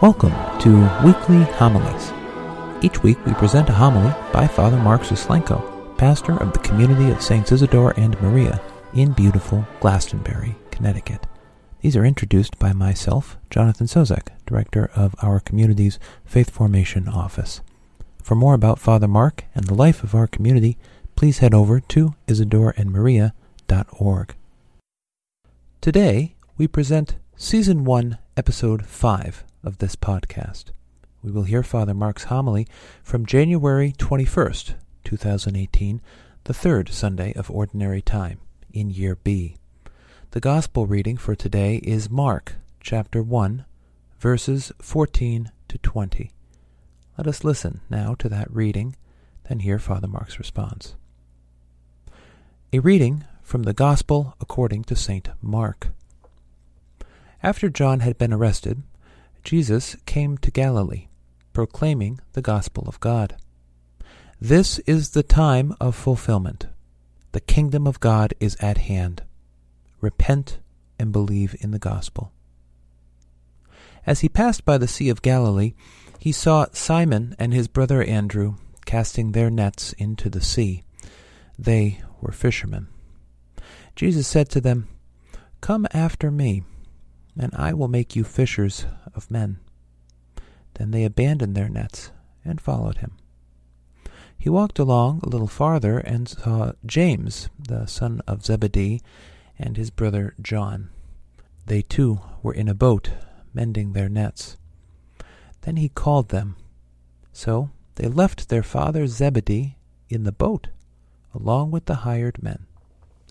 Welcome to Weekly Homilies. Each week we present a homily by Father Mark Suslenko, pastor of the community of Saints Isidore and Maria in beautiful Glastonbury, Connecticut. These are introduced by myself, Jonathan Sozek, director of our community's Faith Formation Office. For more about Father Mark and the life of our community, please head over to isidoreandmaria.org. Today, we present Season 1, Episode 5 of this podcast. We will hear Father Mark's homily from January 21st, 2018, the third Sunday of Ordinary Time in Year B. The Gospel reading for today is Mark chapter 1, verses 14 to 20. Let us listen now to that reading, then hear Father Mark's response. A reading from the Gospel according to St. Mark. After John had been arrested, Jesus came to Galilee, proclaiming the gospel of God. This is the time of fulfillment. The kingdom of God is at hand. Repent and believe in the gospel. As he passed by the Sea of Galilee, he saw Simon and his brother Andrew casting their nets into the sea. They were fishermen. Jesus said to them, Come after me and I will make you fishers of men. Then they abandoned their nets and followed him. He walked along a little farther and saw James, the son of Zebedee, and his brother John. They too were in a boat, mending their nets. Then he called them. So they left their father Zebedee in the boat, along with the hired men,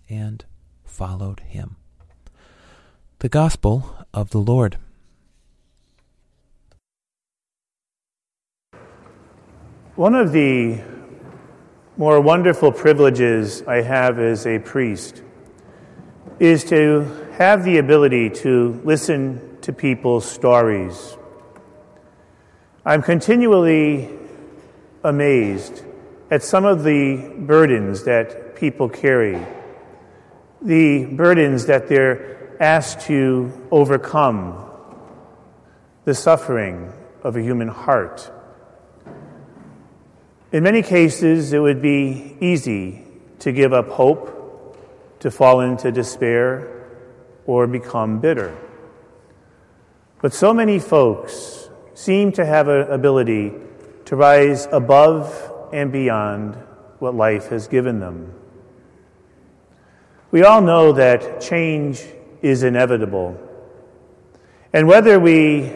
and followed him. The Gospel of the Lord. One of the more wonderful privileges I have as a priest is to have the ability to listen to people's stories. I'm continually amazed at some of the burdens that people carry, the burdens that they're asked to overcome the suffering of a human heart. In many cases, it would be easy to give up hope, to fall into despair, or become bitter. But so many folks seem to have an ability to rise above and beyond what life has given them. We all know that change is inevitable. And whether we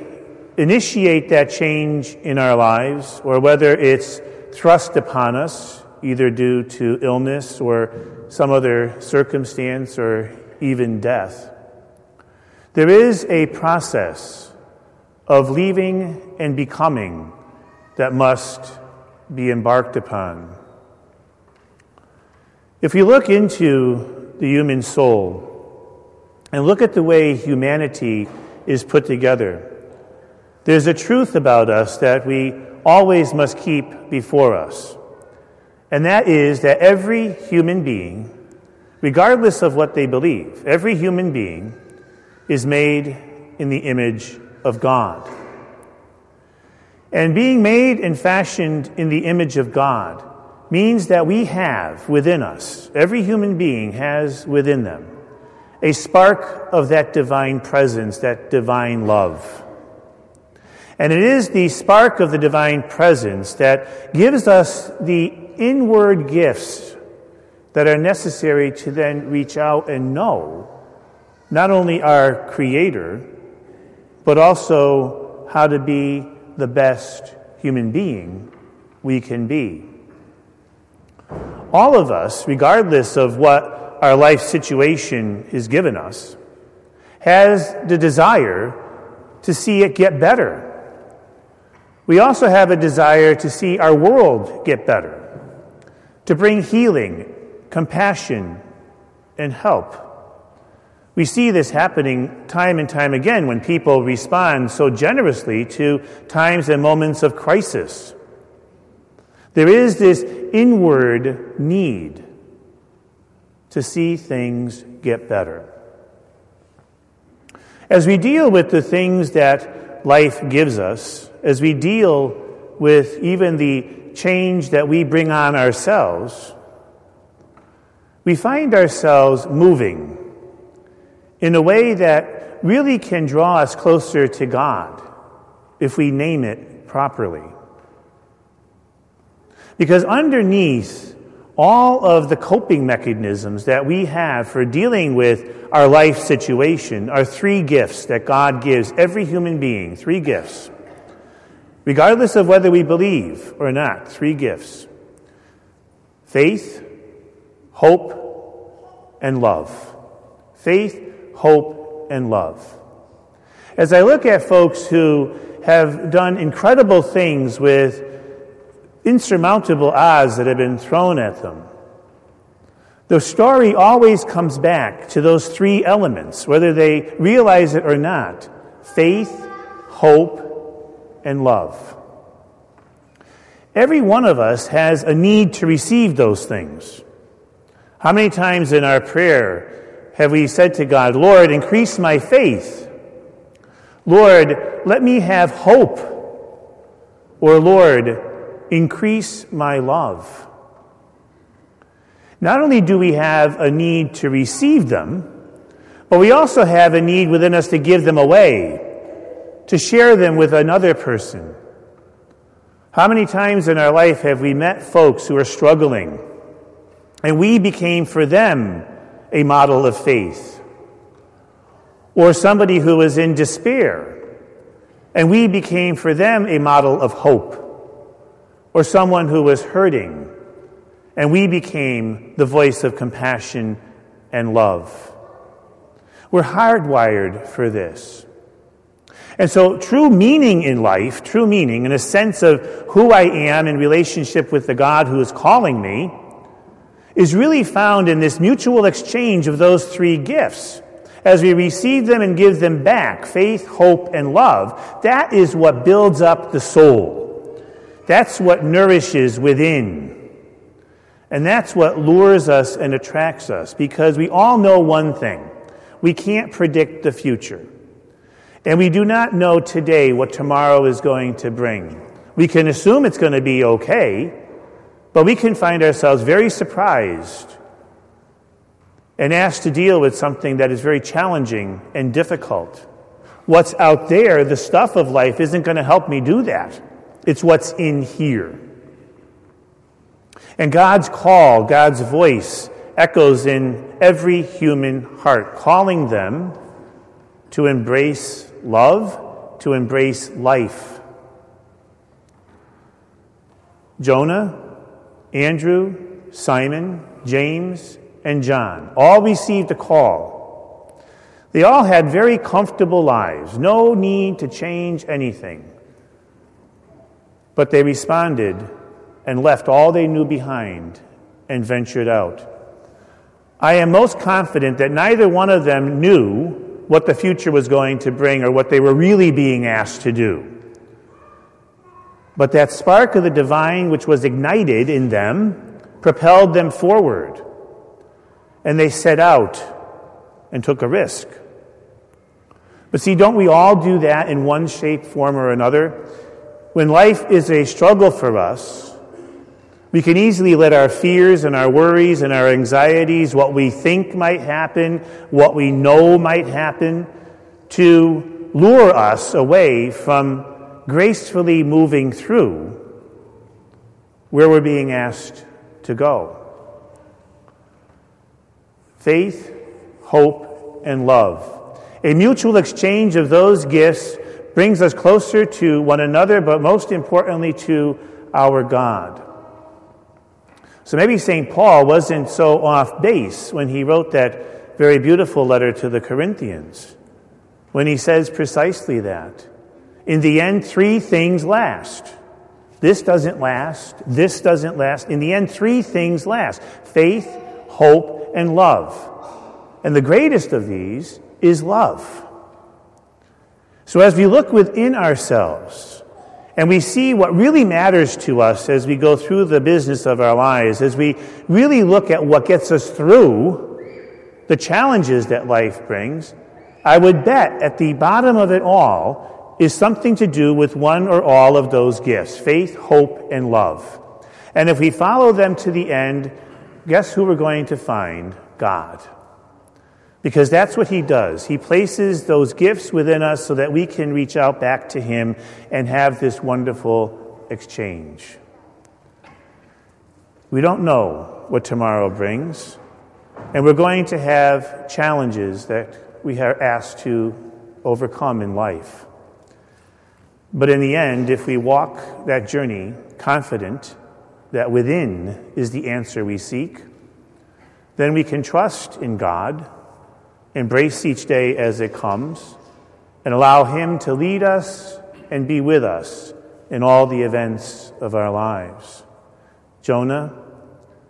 initiate that change in our lives or whether it's thrust upon us, either due to illness or some other circumstance or even death, there is a process of leaving and becoming that must be embarked upon. If we look into the human soul, and look at the way humanity is put together. There's a truth about us that we always must keep before us. And that is that every human being, regardless of what they believe, every human being is made in the image of God. And being made and fashioned in the image of God means that we have within us, every human being has within them, a spark of that divine presence, that divine love. And it is the spark of the divine presence that gives us the inward gifts that are necessary to then reach out and know not only our Creator, but also how to be the best human being we can be. All of us, regardless of what our life situation is given us, has the desire to see it get better. We also have a desire to see our world get better, to bring healing, compassion, and help. We see this happening time and time again when people respond so generously to times and moments of crisis. There is this inward need to see things get better. As we deal with the things that life gives us, as we deal with even the change that we bring on ourselves, we find ourselves moving in a way that really can draw us closer to God if we name it properly. Because underneath all of the coping mechanisms that we have for dealing with our life situation are three gifts that God gives every human being. Three gifts. Regardless of whether we believe or not, three gifts faith, hope, and love. Faith, hope, and love. As I look at folks who have done incredible things with insurmountable odds that have been thrown at them, the story always comes back to those three elements, whether they realize it or not faith, hope, and love. Every one of us has a need to receive those things. How many times in our prayer have we said to God, Lord, increase my faith? Lord, let me have hope. Or Lord, increase my love. Not only do we have a need to receive them, but we also have a need within us to give them away, to share them with another person. How many times in our life have we met folks who are struggling, and we became for them a model of faith? Or somebody who was in despair, and we became for them a model of hope? Or someone who was hurting, and we became the voice of compassion and love. We're hardwired for this. And so, true meaning in life, true meaning, in a sense of who I am in relationship with the God who is calling me, is really found in this mutual exchange of those three gifts. As we receive them and give them back faith, hope, and love that is what builds up the soul. That's what nourishes within. And that's what lures us and attracts us because we all know one thing we can't predict the future. And we do not know today what tomorrow is going to bring. We can assume it's going to be okay, but we can find ourselves very surprised and asked to deal with something that is very challenging and difficult. What's out there, the stuff of life, isn't going to help me do that. It's what's in here. And God's call, God's voice, echoes in every human heart, calling them to embrace love, to embrace life. Jonah, Andrew, Simon, James, and John all received a call. They all had very comfortable lives, no need to change anything. But they responded and left all they knew behind and ventured out. I am most confident that neither one of them knew what the future was going to bring or what they were really being asked to do. But that spark of the divine which was ignited in them propelled them forward. And they set out and took a risk. But see, don't we all do that in one shape, form, or another? When life is a struggle for us, we can easily let our fears and our worries and our anxieties, what we think might happen, what we know might happen, to lure us away from gracefully moving through where we're being asked to go. Faith, hope, and love. A mutual exchange of those gifts brings us closer to one another, but most importantly to our God. So maybe St. Paul wasn't so off base when he wrote that very beautiful letter to the Corinthians, when he says precisely that. In the end, three things last. This doesn't last. This doesn't last. In the end, three things last faith, hope, and love. And the greatest of these is love. So as we look within ourselves, and we see what really matters to us as we go through the business of our lives, as we really look at what gets us through the challenges that life brings. I would bet at the bottom of it all is something to do with one or all of those gifts faith, hope, and love. And if we follow them to the end, guess who we're going to find? God. Because that's what He does. He places those gifts within us so that we can reach out back to Him and have this wonderful exchange. We don't know what tomorrow brings, and we're going to have challenges that we are asked to overcome in life. But in the end, if we walk that journey confident that within is the answer we seek, then we can trust in God, embrace each day as it comes, and allow Him to lead us and be with us in all the events of our lives. Jonah,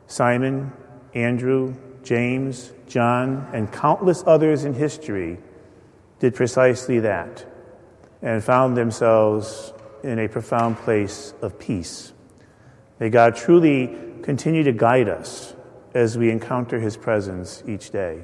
Simon, Andrew, James, John, and countless others in history did precisely that and found themselves in a profound place of peace. May God truly continue to guide us as we encounter His presence each day.